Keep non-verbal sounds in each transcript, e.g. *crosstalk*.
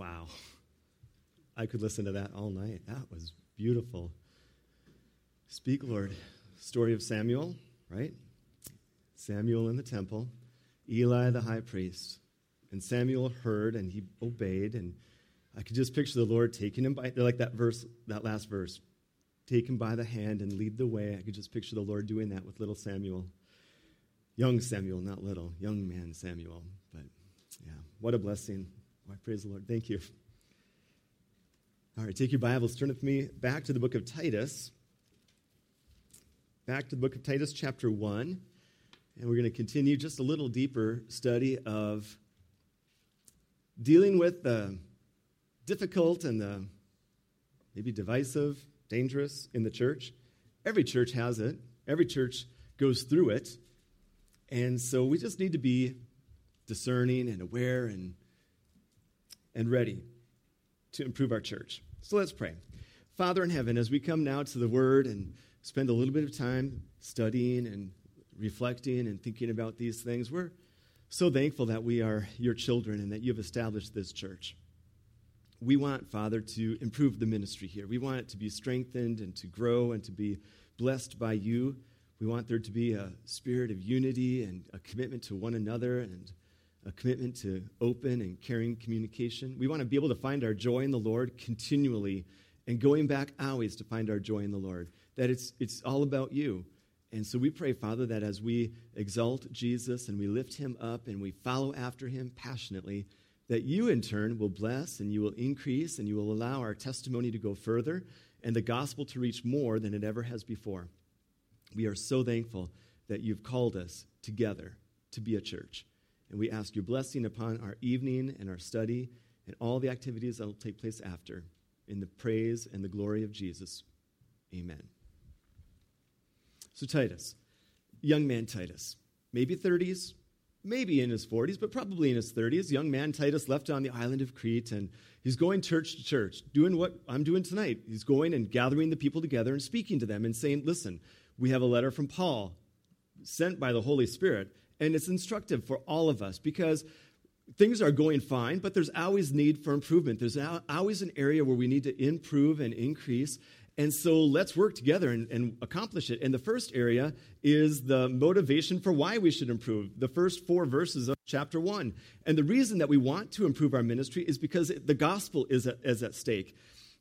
Wow. I could listen to that all night. That was beautiful. Speak, Lord. Story of Samuel, right? Samuel in the temple, Eli the high priest. And Samuel heard and he obeyed. And I could just picture the Lord taking him by, like that verse, that last verse, take him by the hand and lead the way. I could just picture the Lord doing that with little Samuel. Young Samuel, not little, young man Samuel. But yeah, what a blessing. Praise the Lord. Thank you. All right, take your Bibles, turn with me back to the book of Titus. Back to the book of Titus, chapter 1. And we're going to continue just a little deeper study of dealing with the difficult and the maybe divisive, dangerous in the church. Every church has it, every church goes through it. And so we just need to be discerning and aware and, and ready to improve our church. So let's pray. Father in heaven, as we come now to the word and spend a little bit of time studying and reflecting and thinking about these things, we're so thankful that we are your children and that you have established this church. We want, Father, to improve the ministry here. We want it to be strengthened and to grow and to be blessed by you. We want there to be a spirit of unity and a commitment to one another and a commitment to open and caring communication. We want to be able to find our joy in the Lord continually and going back always to find our joy in the Lord. That it's, it's all about you. And so we pray, Father, that as we exalt Jesus and we lift him up and we follow after him passionately, that you in turn will bless and you will increase and you will allow our testimony to go further and the gospel to reach more than it ever has before. We are so thankful that you've called us together to be a church. And we ask your blessing upon our evening and our study and all the activities that will take place after. In the praise and the glory of Jesus. Amen. So, Titus, young man Titus, maybe 30s, maybe in his 40s, but probably in his 30s. Young man Titus left on the island of Crete and he's going church to church, doing what I'm doing tonight. He's going and gathering the people together and speaking to them and saying, Listen, we have a letter from Paul sent by the Holy Spirit, and it's instructive for all of us because things are going fine, but there's always need for improvement. There's always an area where we need to improve and increase. And so let's work together and, and, accomplish it. And the first area is the motivation for why we should improve. The first four verses of chapter one. And the reason that we want to improve our ministry is because the gospel is at, is at stake.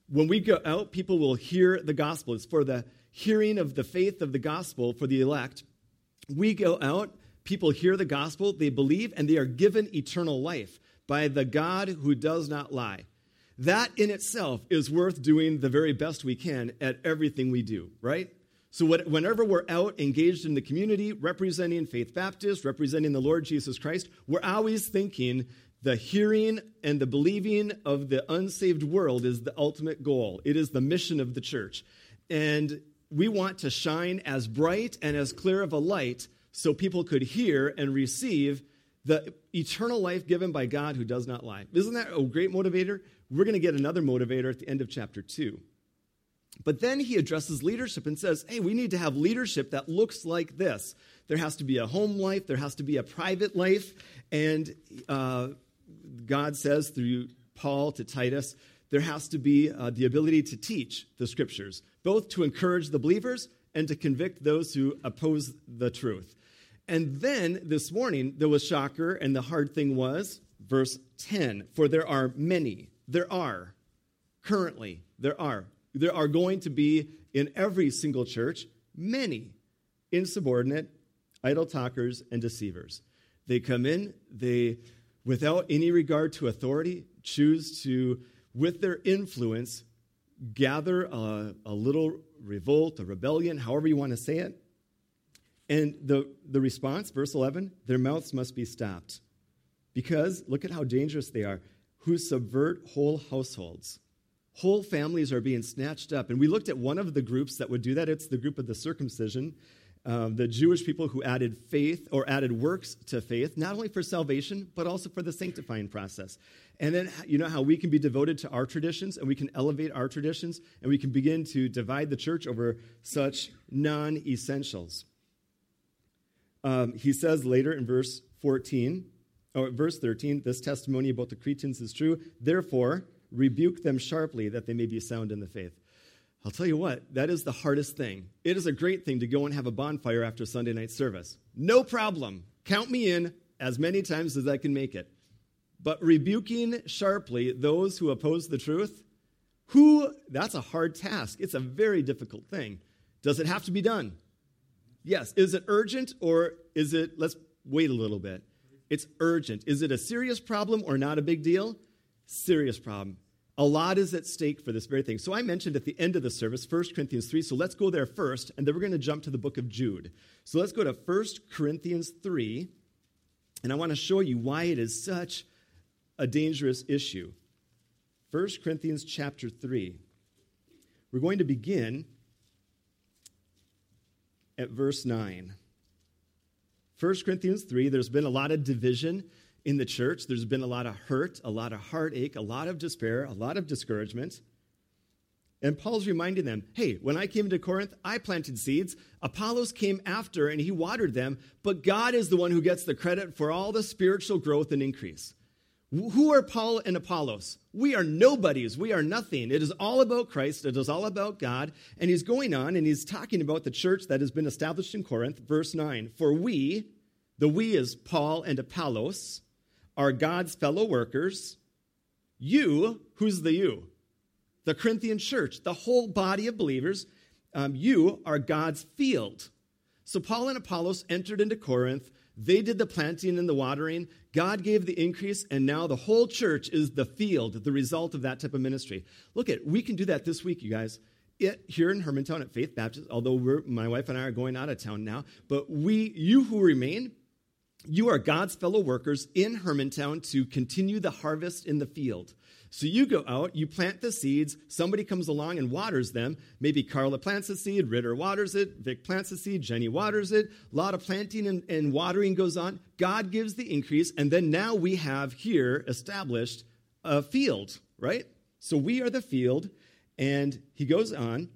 When we go out, people will hear the gospel. It's for the hearing of the faith of the gospel for the elect. We go out, people hear the gospel, they believe, and they are given eternal life by the God who does not lie. That in itself is worth doing the very best we can at everything we do, right? So, whenever we're out engaged in the community, representing Faith Baptist, representing the Lord Jesus Christ, we're always thinking the hearing and the believing of the unsaved world is the ultimate goal. It is the mission of the church. And we want to shine as bright and as clear of a light so people could hear and receive the eternal life given by God who does not lie. Isn't that a great motivator? We're going to get another motivator at the end of chapter 2. But then he addresses leadership and says, hey, we need to have leadership that looks like this. There has to be a home life, there has to be a private life. And uh, God says through Paul to Titus, there has to be uh, the ability to teach the scriptures, both to encourage the believers and to convict those who oppose the truth. And then this morning, there was shocker, and the hard thing was verse 10 For there are many there are. Currently, there are. There are going to be in every single church many insubordinate, idle talkers, and deceivers. They come in, they, without any regard to authority, choose to, with their influence, gather a, a little revolt, a rebellion, however you want to say it. And the, the response, verse 11, their mouths must be stopped. Because look at how dangerous they are who subvert whole households. Whole families are being snatched up. And we looked at one of the groups that would do that. It's the group of the circumcision, um, the Jewish people who added faith or added works to faith, not only for salvation, but also for the sanctifying process. And then, you know how we can be devoted to our traditions and we can elevate our traditions and we can begin to divide the church over such non essentials. Um, he says later in verse 14, Oh, verse 13, this testimony about the Cretans is true. Therefore, rebuke them sharply that they may be sound in the faith. I'll tell you what, that is the hardest thing. It is a great thing to go and have a bonfire after Sunday night service. No problem. Count me in as many times as I can make it. But rebuking sharply those who oppose the truth, who, that's a hard task. It's a very difficult thing. Does it have to be done? Yes. Is it urgent or is it, let's wait a little bit. It's urgent. Is it a serious problem or not a big deal? Serious problem. A lot is at stake for this very thing. So I mentioned at the end of the service 1 Corinthians 3. So let's go there first, and then we're going to jump to the book of Jude. So let's go to 1 Corinthians 3, and I want to show you why it is such a dangerous issue. 1 Corinthians chapter 3. We're going to begin at verse 9. 1 Corinthians 3, there's been a lot of division in the church. There's been a lot of hurt, a lot of heartache, a lot of despair, a lot of discouragement. And Paul's reminding them hey, when I came to Corinth, I planted seeds. Apollos came after and he watered them, but God is the one who gets the credit for all the spiritual growth and increase. Who are Paul and Apollos? We are nobodies. We are nothing. It is all about Christ. It is all about God. And he's going on and he's talking about the church that has been established in Corinth. Verse 9 For we, the we is Paul and Apollos, are God's fellow workers. You, who's the you? The Corinthian church, the whole body of believers, um, you are God's field. So Paul and Apollos entered into Corinth. They did the planting and the watering. God gave the increase, and now the whole church is the field, the result of that type of ministry. Look at, we can do that this week, you guys. It, here in Hermantown at Faith Baptist, although my wife and I are going out of town now, but we, you who remain, you are God's fellow workers in Hermantown to continue the harvest in the field. So you go out, you plant the seeds, somebody comes along and waters them. Maybe Carla plants a seed, Ritter waters it, Vic plants a seed, Jenny waters it. A lot of planting and, and watering goes on. God gives the increase, and then now we have here established a field, right? So we are the field, and he goes on,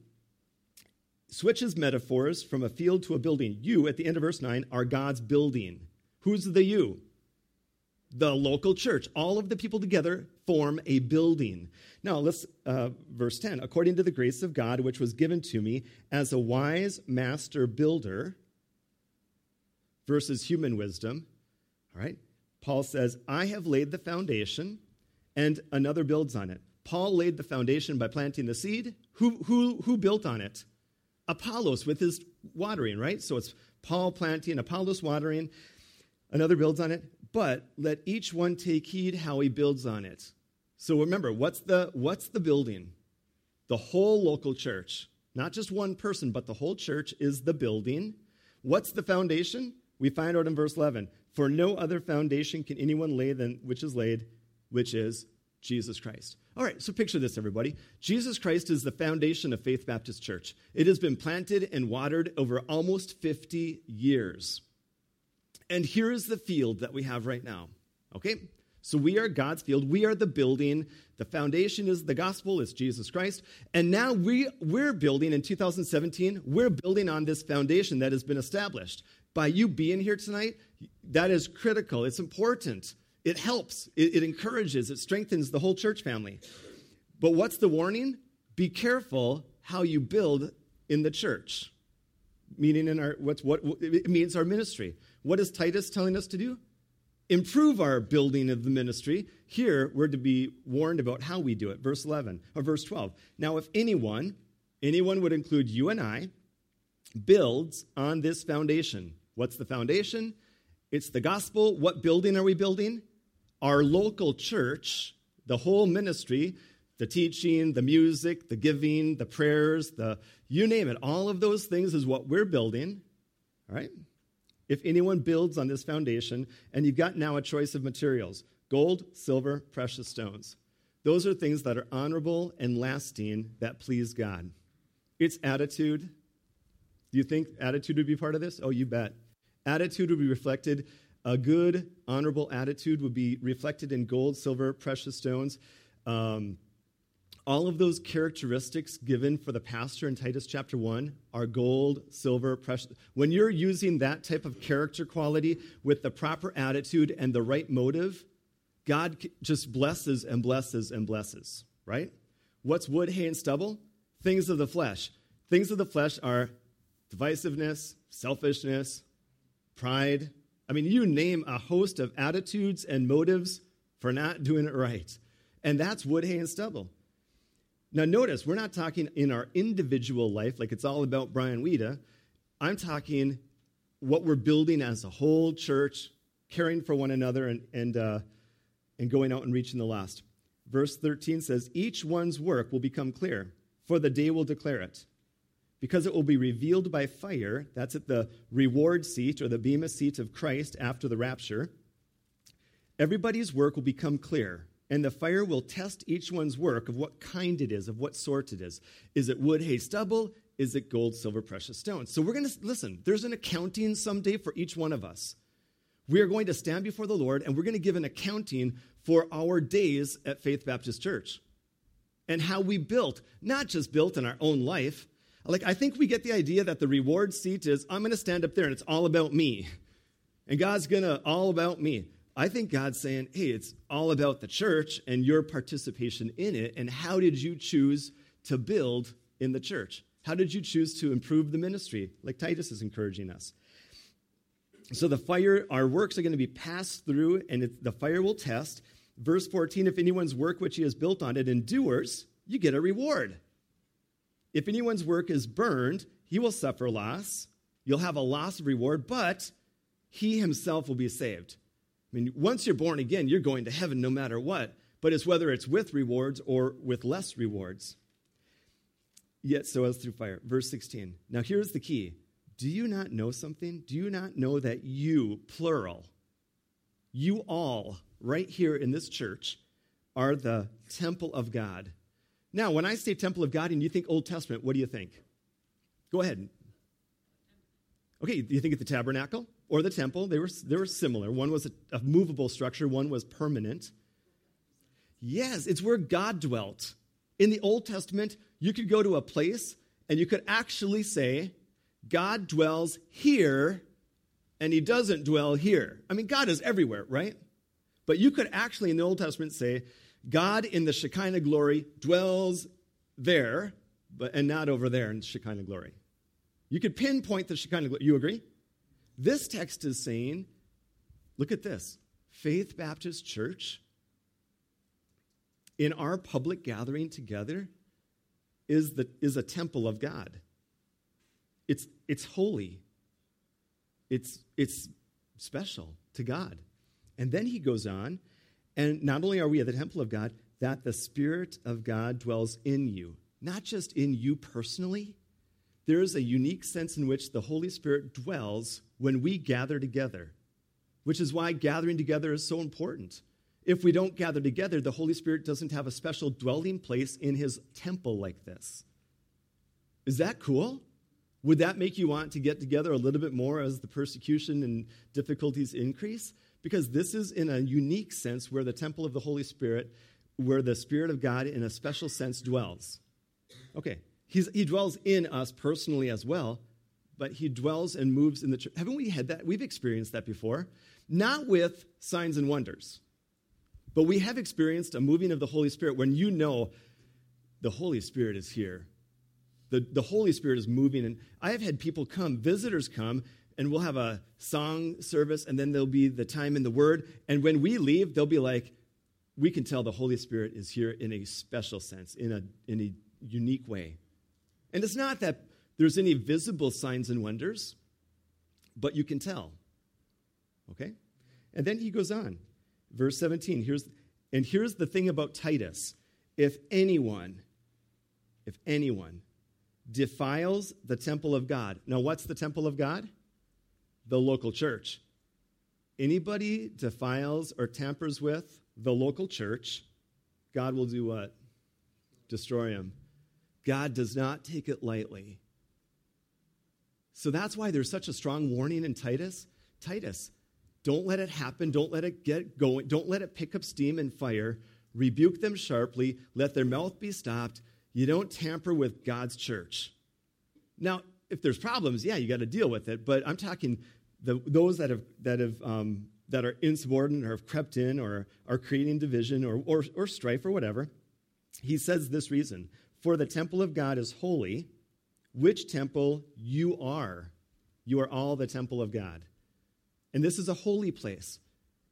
switches metaphors from a field to a building. You, at the end of verse 9, are God's building. Who's the you? The local church. All of the people together form a building. Now, let's, uh, verse 10. According to the grace of God, which was given to me as a wise master builder, versus human wisdom, all right? Paul says, I have laid the foundation, and another builds on it. Paul laid the foundation by planting the seed. Who, who, who built on it? Apollos with his watering, right? So it's Paul planting, Apollos watering. Another builds on it, but let each one take heed how he builds on it. So remember, what's the, what's the building? The whole local church. Not just one person, but the whole church is the building. What's the foundation? We find out in verse 11 For no other foundation can anyone lay than which is laid, which is Jesus Christ. All right, so picture this, everybody. Jesus Christ is the foundation of Faith Baptist Church. It has been planted and watered over almost 50 years. And here is the field that we have right now. Okay? So we are God's field. We are the building. The foundation is the gospel, it's Jesus Christ. And now we, we're building in 2017, we're building on this foundation that has been established. By you being here tonight, that is critical. It's important. It helps. It, it encourages. It strengthens the whole church family. But what's the warning? Be careful how you build in the church. Meaning in our what's what it means our ministry. What is Titus telling us to do? Improve our building of the ministry. Here, we're to be warned about how we do it. Verse 11, or verse 12. Now, if anyone, anyone would include you and I, builds on this foundation. What's the foundation? It's the gospel. What building are we building? Our local church, the whole ministry, the teaching, the music, the giving, the prayers, the you name it. All of those things is what we're building. All right? If anyone builds on this foundation, and you've got now a choice of materials gold, silver, precious stones. Those are things that are honorable and lasting that please God. It's attitude. Do you think attitude would be part of this? Oh, you bet. Attitude would be reflected. A good, honorable attitude would be reflected in gold, silver, precious stones. Um, all of those characteristics given for the pastor in Titus chapter 1 are gold, silver, precious. When you're using that type of character quality with the proper attitude and the right motive, God just blesses and blesses and blesses, right? What's wood, hay, and stubble? Things of the flesh. Things of the flesh are divisiveness, selfishness, pride. I mean, you name a host of attitudes and motives for not doing it right. And that's wood, hay, and stubble. Now, notice, we're not talking in our individual life like it's all about Brian Weeda. I'm talking what we're building as a whole church, caring for one another and, and, uh, and going out and reaching the lost. Verse 13 says, Each one's work will become clear, for the day will declare it. Because it will be revealed by fire, that's at the reward seat or the bema seat of Christ after the rapture. Everybody's work will become clear and the fire will test each one's work of what kind it is, of what sort it is. Is it wood, hay, stubble? Is it gold, silver, precious stones? So we're going to listen, there's an accounting someday for each one of us. We are going to stand before the Lord and we're going to give an accounting for our days at Faith Baptist Church and how we built, not just built in our own life. Like, I think we get the idea that the reward seat is I'm going to stand up there and it's all about me. And God's going to all about me. I think God's saying, hey, it's all about the church and your participation in it. And how did you choose to build in the church? How did you choose to improve the ministry? Like Titus is encouraging us. So the fire, our works are going to be passed through, and it, the fire will test. Verse 14 if anyone's work which he has built on it endures, you get a reward. If anyone's work is burned, he will suffer loss. You'll have a loss of reward, but he himself will be saved. I mean, once you're born again, you're going to heaven no matter what, but it's whether it's with rewards or with less rewards. Yet so as through fire. Verse 16. Now here's the key. Do you not know something? Do you not know that you, plural, you all, right here in this church, are the temple of God? Now, when I say temple of God and you think Old Testament, what do you think? Go ahead. Okay, do you think it's the tabernacle? Or the temple. They were, they were similar. One was a, a movable structure, one was permanent. Yes, it's where God dwelt. In the Old Testament, you could go to a place and you could actually say, God dwells here and he doesn't dwell here. I mean, God is everywhere, right? But you could actually in the Old Testament say, God in the Shekinah glory dwells there, but and not over there in Shekinah glory. You could pinpoint the Shekinah glory. You agree? This text is saying, look at this Faith Baptist Church, in our public gathering together, is, the, is a temple of God. It's, it's holy, it's, it's special to God. And then he goes on, and not only are we at the temple of God, that the Spirit of God dwells in you, not just in you personally, there is a unique sense in which the Holy Spirit dwells when we gather together, which is why gathering together is so important. If we don't gather together, the Holy Spirit doesn't have a special dwelling place in his temple like this. Is that cool? Would that make you want to get together a little bit more as the persecution and difficulties increase? Because this is in a unique sense where the temple of the Holy Spirit, where the Spirit of God in a special sense dwells. Okay, He's, he dwells in us personally as well, but he dwells and moves in the church. Haven't we had that? We've experienced that before. Not with signs and wonders, but we have experienced a moving of the Holy Spirit when you know the Holy Spirit is here. The, the Holy Spirit is moving. And I have had people come, visitors come, and we'll have a song service, and then there'll be the time in the Word. And when we leave, they'll be like, we can tell the Holy Spirit is here in a special sense, in a, in a unique way. And it's not that there's any visible signs and wonders, but you can tell. Okay? And then he goes on. Verse 17. Here's and here's the thing about Titus. If anyone, if anyone defiles the temple of God. Now what's the temple of God? The local church. Anybody defiles or tampers with the local church, God will do what? Destroy him. God does not take it lightly. So that's why there's such a strong warning in Titus. Titus, don't let it happen. Don't let it get going. Don't let it pick up steam and fire rebuke them sharply, let their mouth be stopped. You don't tamper with God's church. Now, if there's problems, yeah, you got to deal with it. But I'm talking the, those that have that have um, that are insubordinate or have crept in or are creating division or, or, or strife or whatever. He says this reason: For the temple of God is holy, which temple you are. You are all the temple of God, and this is a holy place.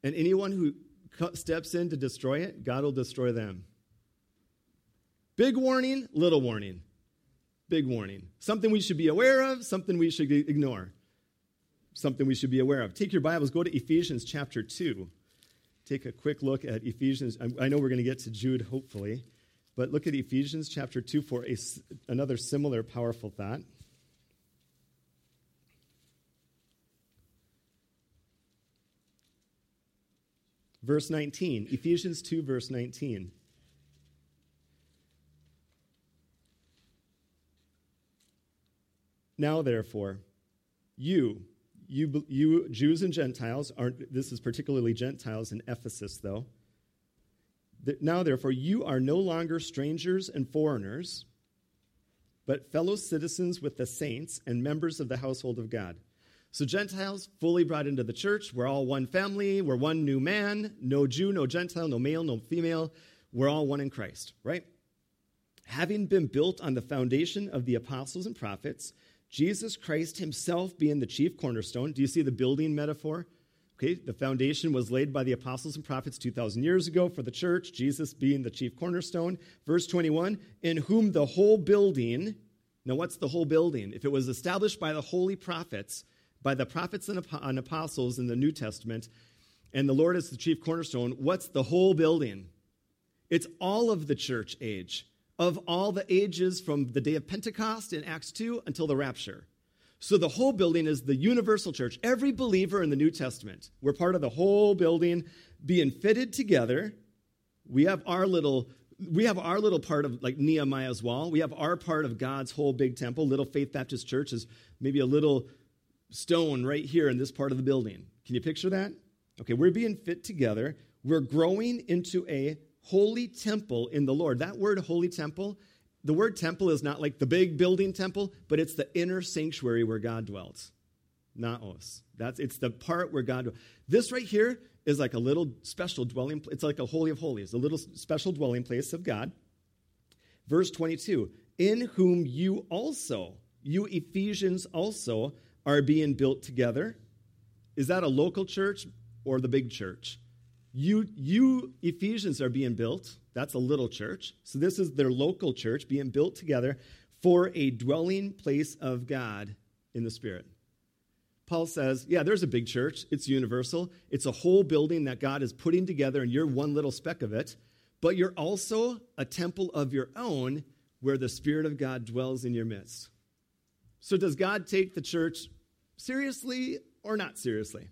And anyone who steps in to destroy it, God will destroy them. Big warning, little warning. Big warning. Something we should be aware of, something we should ignore. Something we should be aware of. Take your Bibles, go to Ephesians chapter 2. Take a quick look at Ephesians. I know we're going to get to Jude, hopefully, but look at Ephesians chapter 2 for a, another similar powerful thought. Verse 19, Ephesians 2, verse 19. Now, therefore, you, you, you Jews and Gentiles, are this is particularly Gentiles in Ephesus, though. Now, therefore, you are no longer strangers and foreigners, but fellow citizens with the saints and members of the household of God so, Gentiles fully brought into the church. We're all one family. We're one new man. No Jew, no Gentile, no male, no female. We're all one in Christ, right? Having been built on the foundation of the apostles and prophets, Jesus Christ himself being the chief cornerstone. Do you see the building metaphor? Okay, the foundation was laid by the apostles and prophets 2,000 years ago for the church, Jesus being the chief cornerstone. Verse 21 In whom the whole building, now what's the whole building? If it was established by the holy prophets, by the prophets and apostles in the New Testament, and the Lord is the chief cornerstone, what's the whole building? It's all of the church age, of all the ages from the day of Pentecost in Acts 2 until the rapture. So the whole building is the universal church. Every believer in the New Testament, we're part of the whole building being fitted together. We have our little we have our little part of like Nehemiah's wall. We have our part of God's whole big temple. Little Faith Baptist Church is maybe a little stone right here in this part of the building. Can you picture that? Okay, we're being fit together. We're growing into a holy temple in the Lord. That word holy temple, the word temple is not like the big building temple, but it's the inner sanctuary where God dwells. Naos. That's it's the part where God This right here is like a little special dwelling it's like a holy of holies, a little special dwelling place of God. Verse 22, in whom you also, you Ephesians also are being built together. Is that a local church or the big church? You, you Ephesians are being built. That's a little church. So this is their local church being built together for a dwelling place of God in the Spirit. Paul says, yeah, there's a big church. It's universal. It's a whole building that God is putting together, and you're one little speck of it. But you're also a temple of your own where the Spirit of God dwells in your midst. So, does God take the church seriously or not seriously?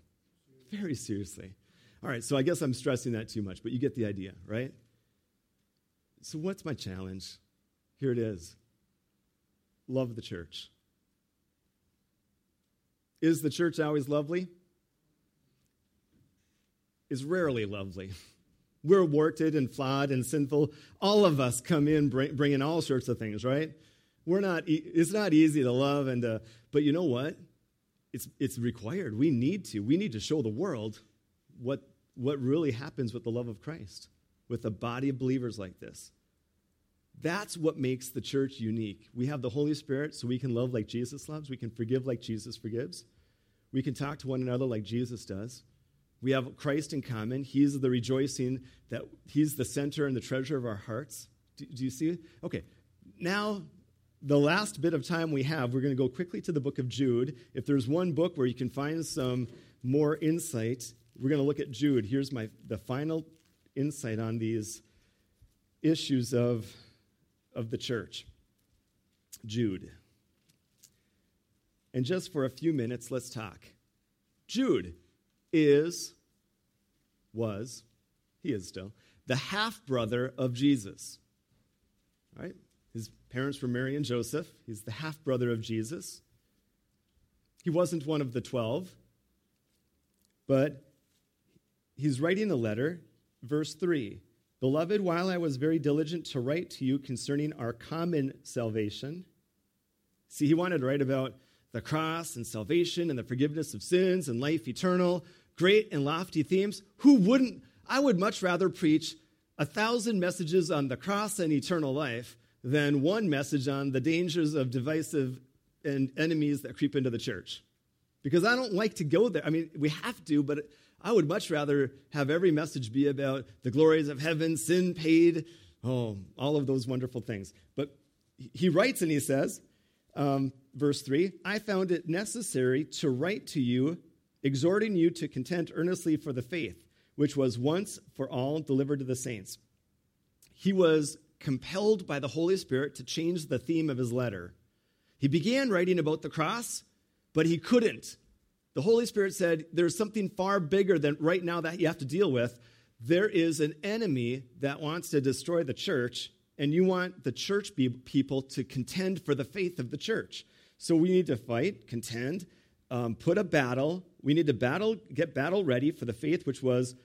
Very seriously. All right, so I guess I'm stressing that too much, but you get the idea, right? So, what's my challenge? Here it is love the church. Is the church always lovely? Is rarely lovely. *laughs* We're warted and flawed and sinful. All of us come in bring bringing all sorts of things, right? We're not, it's not easy to love, and to, but you know what? It's, it's required. We need to. We need to show the world what, what really happens with the love of Christ, with a body of believers like this. That's what makes the church unique. We have the Holy Spirit so we can love like Jesus loves, we can forgive like Jesus forgives, we can talk to one another like Jesus does. We have Christ in common. He's the rejoicing that He's the center and the treasure of our hearts. Do, do you see? Okay, now the last bit of time we have, we're going to go quickly to the book of Jude. If there's one book where you can find some more insight, we're going to look at Jude. Here's my the final insight on these issues of, of the church. Jude. And just for a few minutes, let's talk. Jude is, was, he is still, the half brother of Jesus. Right? His parents were Mary and Joseph. He's the half brother of Jesus. He wasn't one of the 12, but he's writing a letter, verse 3 Beloved, while I was very diligent to write to you concerning our common salvation, see, he wanted to write about the cross and salvation and the forgiveness of sins and life eternal, great and lofty themes. Who wouldn't? I would much rather preach a thousand messages on the cross and eternal life than one message on the dangers of divisive and enemies that creep into the church. Because I don't like to go there. I mean, we have to, but I would much rather have every message be about the glories of heaven, sin paid, oh, all of those wonderful things. But he writes and he says, um, verse 3 I found it necessary to write to you, exhorting you to contend earnestly for the faith, which was once for all delivered to the saints. He was compelled by the Holy Spirit to change the theme of his letter. He began writing about the cross, but he couldn't. The Holy Spirit said, There's something far bigger than right now that you have to deal with. There is an enemy that wants to destroy the church, and you want the church people to contend for the faith of the church. So we need to fight, contend, um, put a battle. We need to battle, get battle ready for the faith which was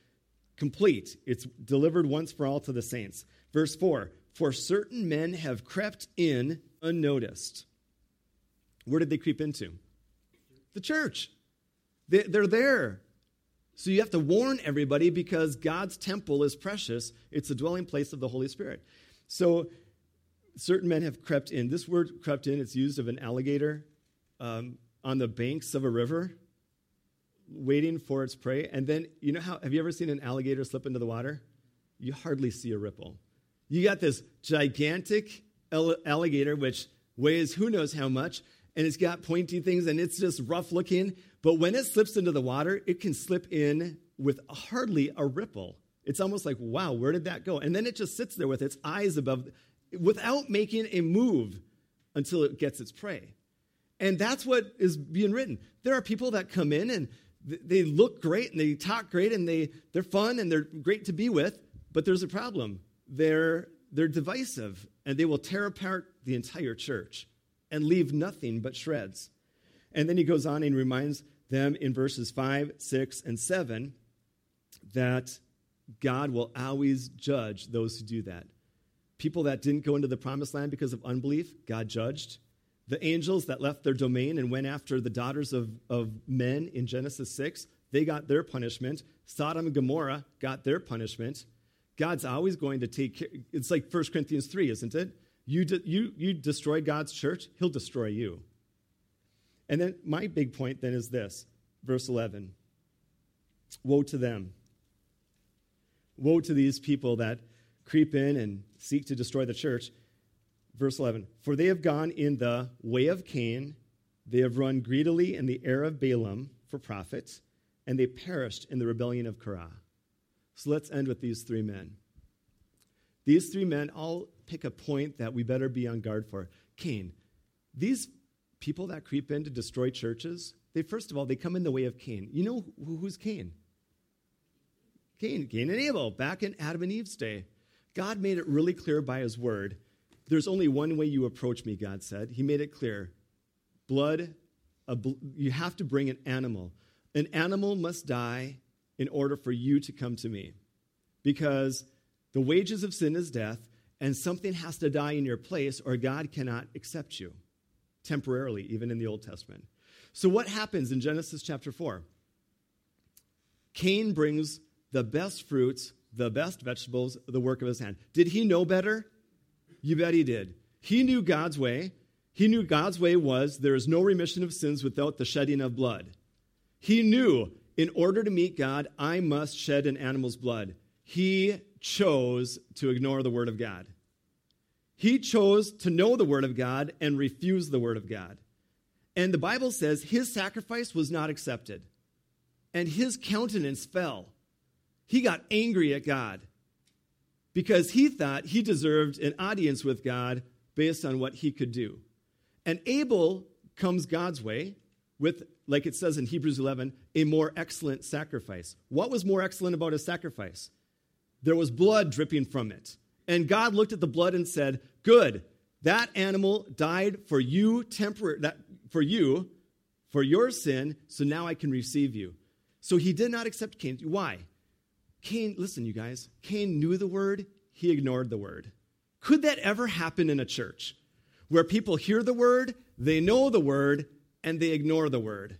complete. It's delivered once for all to the saints. Verse 4 For certain men have crept in unnoticed. Where did they creep into? The church. They're there. So you have to warn everybody because God's temple is precious. It's the dwelling place of the Holy Spirit. So certain men have crept in. This word crept in, it's used of an alligator um, on the banks of a river, waiting for its prey. And then, you know how, have you ever seen an alligator slip into the water? You hardly see a ripple. You got this gigantic alligator, which weighs who knows how much, and it's got pointy things, and it's just rough looking. But when it slips into the water, it can slip in with hardly a ripple. It's almost like, wow, where did that go? And then it just sits there with its eyes above, without making a move until it gets its prey. And that's what is being written. There are people that come in and they look great and they talk great and they, they're fun and they're great to be with, but there's a problem. They're, they're divisive and they will tear apart the entire church and leave nothing but shreds. And then he goes on and reminds them in verses 5, 6, and 7 that God will always judge those who do that. People that didn't go into the promised land because of unbelief, God judged. The angels that left their domain and went after the daughters of, of men in Genesis 6, they got their punishment. Sodom and Gomorrah got their punishment. God's always going to take care. It's like 1 Corinthians 3, isn't it? You, de- you, you destroy God's church, he'll destroy you. And then my big point then is this verse 11 Woe to them. Woe to these people that creep in and seek to destroy the church. Verse 11 For they have gone in the way of Cain, they have run greedily in the air of Balaam for profit, and they perished in the rebellion of Korah. So let's end with these three men. These three men all pick a point that we better be on guard for. Cain. These people that creep in to destroy churches, they first of all, they come in the way of Cain. You know who's Cain? Cain, Cain and Abel, back in Adam and Eve's day. God made it really clear by his word. There's only one way you approach me, God said. He made it clear. Blood, bl- you have to bring an animal. An animal must die in order for you to come to me. Because the wages of sin is death, and something has to die in your place, or God cannot accept you temporarily, even in the Old Testament. So, what happens in Genesis chapter 4? Cain brings the best fruits, the best vegetables, the work of his hand. Did he know better? You bet he did. He knew God's way. He knew God's way was there is no remission of sins without the shedding of blood. He knew in order to meet God, I must shed an animal's blood. He chose to ignore the word of God. He chose to know the Word of God and refuse the Word of God. And the Bible says his sacrifice was not accepted, and his countenance fell. He got angry at God because he thought he deserved an audience with God based on what he could do. And Abel comes God's way with, like it says in Hebrews 11, a more excellent sacrifice. What was more excellent about his sacrifice? There was blood dripping from it. And God looked at the blood and said, Good, that animal died for you temporary that for you, for your sin, so now I can receive you. So he did not accept Cain. Why? Cain, listen, you guys, Cain knew the word, he ignored the word. Could that ever happen in a church where people hear the word, they know the word, and they ignore the word?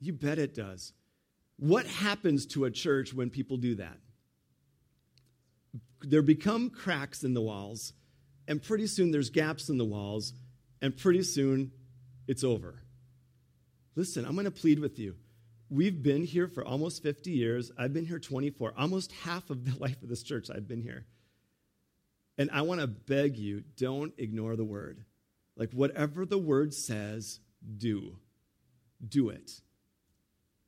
You bet it does. What happens to a church when people do that? There become cracks in the walls, and pretty soon there's gaps in the walls, and pretty soon it's over. Listen, I'm going to plead with you. We've been here for almost 50 years. I've been here 24. Almost half of the *laughs* life of this church, I've been here. And I want to beg you don't ignore the word. Like, whatever the word says, do. Do it.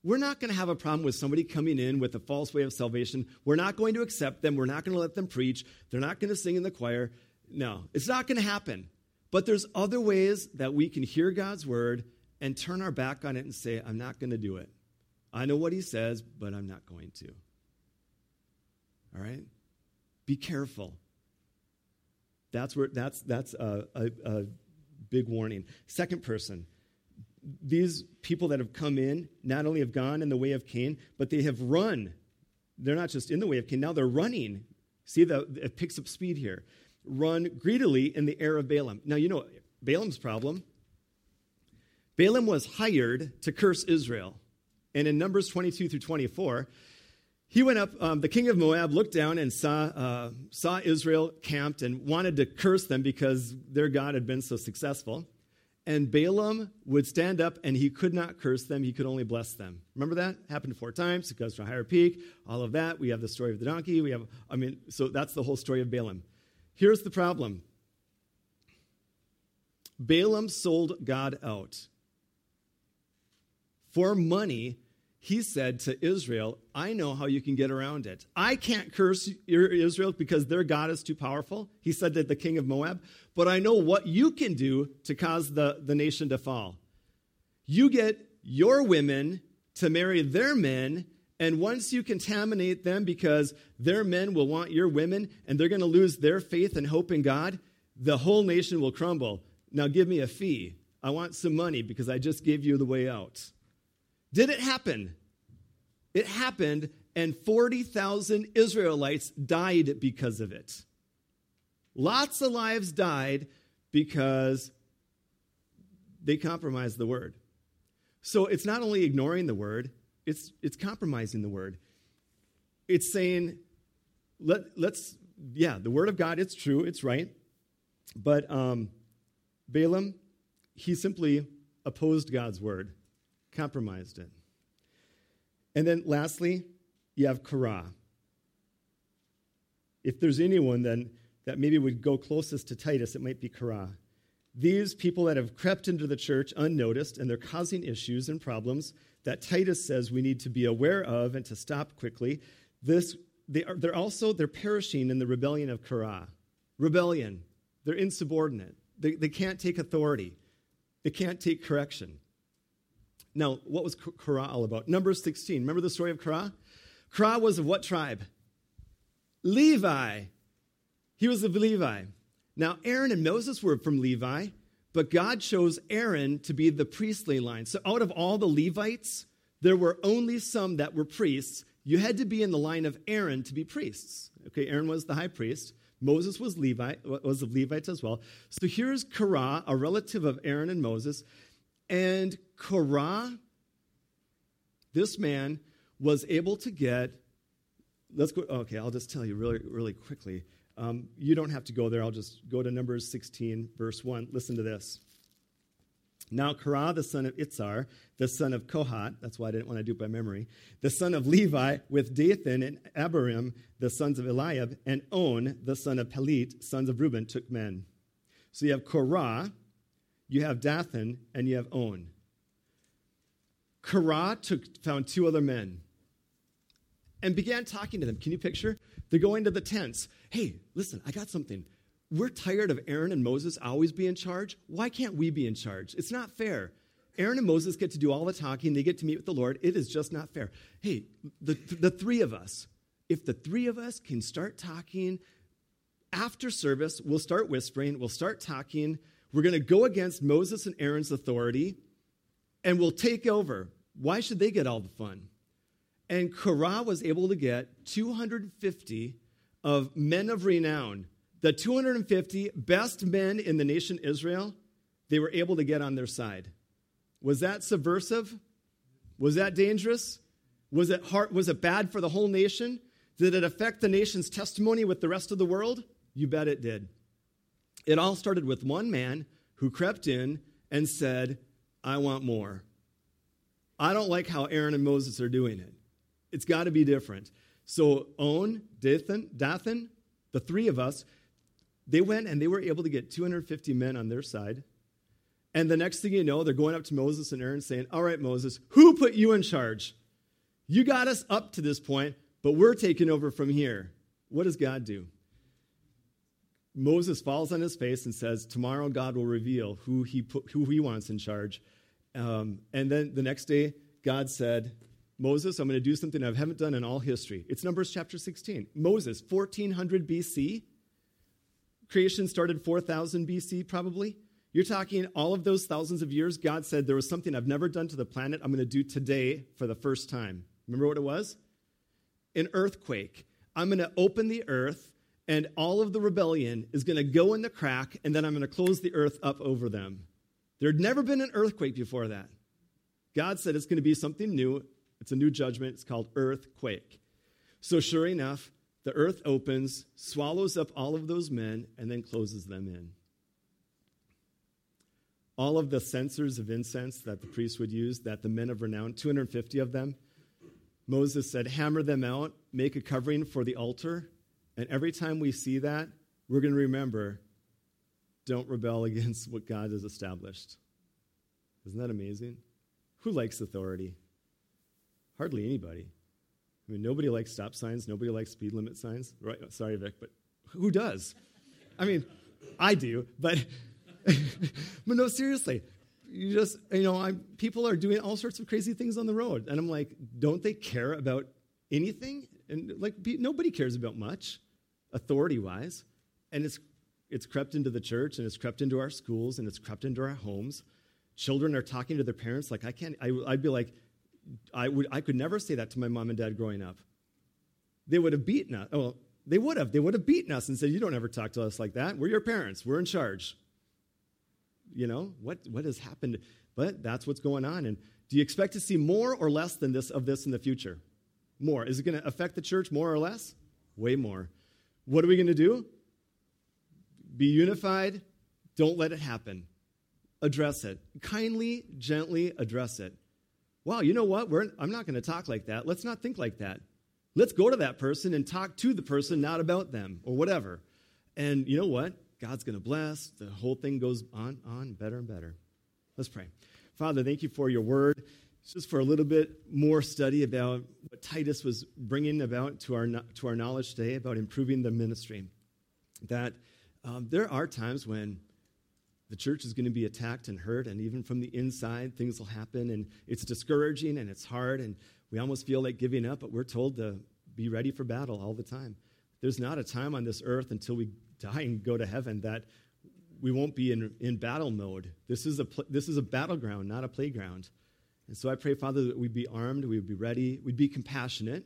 We're not going to have a problem with somebody coming in with a false way of salvation. We're not going to accept them. We're not going to let them preach. They're not going to sing in the choir. No, it's not going to happen. But there's other ways that we can hear God's word and turn our back on it and say, I'm not going to do it. I know what he says, but I'm not going to. All right? Be careful. That's where that's that's a, a, a big warning. Second person, these people that have come in not only have gone in the way of Cain, but they have run. They're not just in the way of Cain, now they're running. See, the, it picks up speed here. Run greedily in the air of Balaam. Now, you know Balaam's problem Balaam was hired to curse Israel. And in Numbers 22 through 24, he went up, um, the king of Moab looked down and saw, uh, saw Israel camped and wanted to curse them because their God had been so successful. And Balaam would stand up and he could not curse them, he could only bless them. Remember that? Happened four times. It goes to a higher peak, all of that. We have the story of the donkey. We have, I mean, so that's the whole story of Balaam. Here's the problem Balaam sold God out. For money, he said to Israel, I know how you can get around it. I can't curse Israel because their God is too powerful. He said to the king of Moab, but I know what you can do to cause the, the nation to fall. You get your women to marry their men, and once you contaminate them because their men will want your women and they're going to lose their faith and hope in God, the whole nation will crumble. Now give me a fee. I want some money because I just gave you the way out. Did it happen? It happened, and 40,000 Israelites died because of it. Lots of lives died because they compromised the word. So it's not only ignoring the word, it's, it's compromising the word. It's saying, let, let's, yeah, the word of God, it's true, it's right. But um, Balaam, he simply opposed God's word compromised it. And then lastly, you have Korah. If there's anyone then that maybe would go closest to Titus, it might be Korah. These people that have crept into the church unnoticed and they're causing issues and problems that Titus says we need to be aware of and to stop quickly. This, they are, they're also they're perishing in the rebellion of Korah. Rebellion. They're insubordinate. They, they can't take authority. They can't take correction. Now, what was Korah all about? Numbers 16. Remember the story of Korah? Korah was of what tribe? Levi. He was of Levi. Now, Aaron and Moses were from Levi, but God chose Aaron to be the priestly line. So, out of all the Levites, there were only some that were priests. You had to be in the line of Aaron to be priests. Okay, Aaron was the high priest. Moses was Levi, was of Levites as well. So here's Korah, a relative of Aaron and Moses. And Korah, this man, was able to get, let's go, okay, I'll just tell you really, really quickly. Um, you don't have to go there. I'll just go to Numbers 16, verse 1. Listen to this. Now, Korah, the son of Izhar, the son of Kohath, that's why I didn't want to do it by memory, the son of Levi, with Dathan and Abiram, the sons of Eliab, and On, the son of Peleth, sons of Reuben, took men. So you have Korah, you have Dathan, and you have On. Korah took, found two other men and began talking to them. Can you picture? They're going to the tents. Hey, listen, I got something. We're tired of Aaron and Moses always being in charge. Why can't we be in charge? It's not fair. Aaron and Moses get to do all the talking, they get to meet with the Lord. It is just not fair. Hey, the, the three of us, if the three of us can start talking after service, we'll start whispering, we'll start talking, we're going to go against Moses and Aaron's authority and we'll take over. Why should they get all the fun? And Korah was able to get 250 of men of renown. The 250 best men in the nation Israel, they were able to get on their side. Was that subversive? Was that dangerous? Was it, hard, was it bad for the whole nation? Did it affect the nation's testimony with the rest of the world? You bet it did. It all started with one man who crept in and said, I want more. I don't like how Aaron and Moses are doing it. It's got to be different. So On, Dathan, Dathan, the three of us, they went and they were able to get 250 men on their side. And the next thing you know, they're going up to Moses and Aaron saying, All right, Moses, who put you in charge? You got us up to this point, but we're taking over from here. What does God do? Moses falls on his face and says, Tomorrow God will reveal who he, put, who he wants in charge. Um, and then the next day, God said, Moses, I'm going to do something I haven't done in all history. It's Numbers chapter 16. Moses, 1400 BC. Creation started 4000 BC, probably. You're talking all of those thousands of years. God said, There was something I've never done to the planet. I'm going to do today for the first time. Remember what it was? An earthquake. I'm going to open the earth, and all of the rebellion is going to go in the crack, and then I'm going to close the earth up over them. There had never been an earthquake before that. God said it's going to be something new. It's a new judgment. It's called earthquake. So, sure enough, the earth opens, swallows up all of those men, and then closes them in. All of the censers of incense that the priests would use, that the men of renown, 250 of them, Moses said, hammer them out, make a covering for the altar. And every time we see that, we're going to remember don't rebel *laughs* against what God has established. Isn't that amazing? Who likes authority? Hardly anybody. I mean, nobody likes stop signs. Nobody likes speed limit signs. Right? Sorry, Vic, but who does? I mean, I do, but, *laughs* but no, seriously. You just, you know, I'm, people are doing all sorts of crazy things on the road. And I'm like, don't they care about anything? And like, nobody cares about much, authority wise. And it's, it's crept into the church and it's crept into our schools and it's crept into our homes. Children are talking to their parents like, I can't, I, I'd be like, I, would, I could never say that to my mom and dad growing up. They would have beaten us. Well, they would have. They would have beaten us and said, You don't ever talk to us like that. We're your parents. We're in charge. You know, what, what has happened? But that's what's going on. And do you expect to see more or less than this of this in the future? More. Is it going to affect the church more or less? Way more. What are we going to do? Be unified. Don't let it happen. Address it. Kindly, gently address it wow, you know what? We're, I'm not going to talk like that. Let's not think like that. Let's go to that person and talk to the person, not about them or whatever. And you know what? God's going to bless. The whole thing goes on, on, better and better. Let's pray. Father, thank you for your word. Just for a little bit more study about what Titus was bringing about to our, to our knowledge today about improving the ministry. That um, there are times when the church is going to be attacked and hurt, and even from the inside, things will happen, and it's discouraging and it's hard, and we almost feel like giving up, but we're told to be ready for battle all the time. There's not a time on this earth until we die and go to heaven that we won't be in, in battle mode. This is, a this is a battleground, not a playground. And so I pray, Father, that we'd be armed, we'd be ready, we'd be compassionate,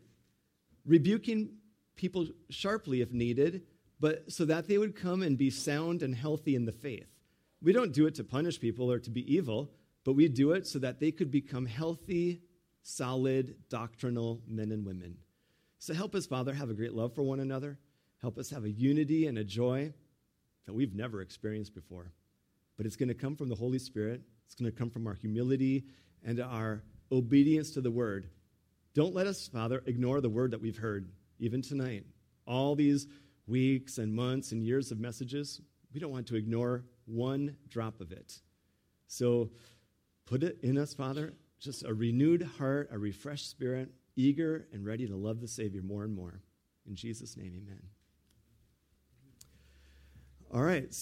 rebuking people sharply if needed, but so that they would come and be sound and healthy in the faith. We don't do it to punish people or to be evil, but we do it so that they could become healthy, solid, doctrinal men and women. So help us, Father, have a great love for one another. Help us have a unity and a joy that we've never experienced before. But it's going to come from the Holy Spirit, it's going to come from our humility and our obedience to the word. Don't let us, Father, ignore the word that we've heard, even tonight. All these weeks and months and years of messages, we don't want to ignore one drop of it. So put it in us, Father, just a renewed heart, a refreshed spirit, eager and ready to love the Savior more and more. In Jesus' name, amen. All right.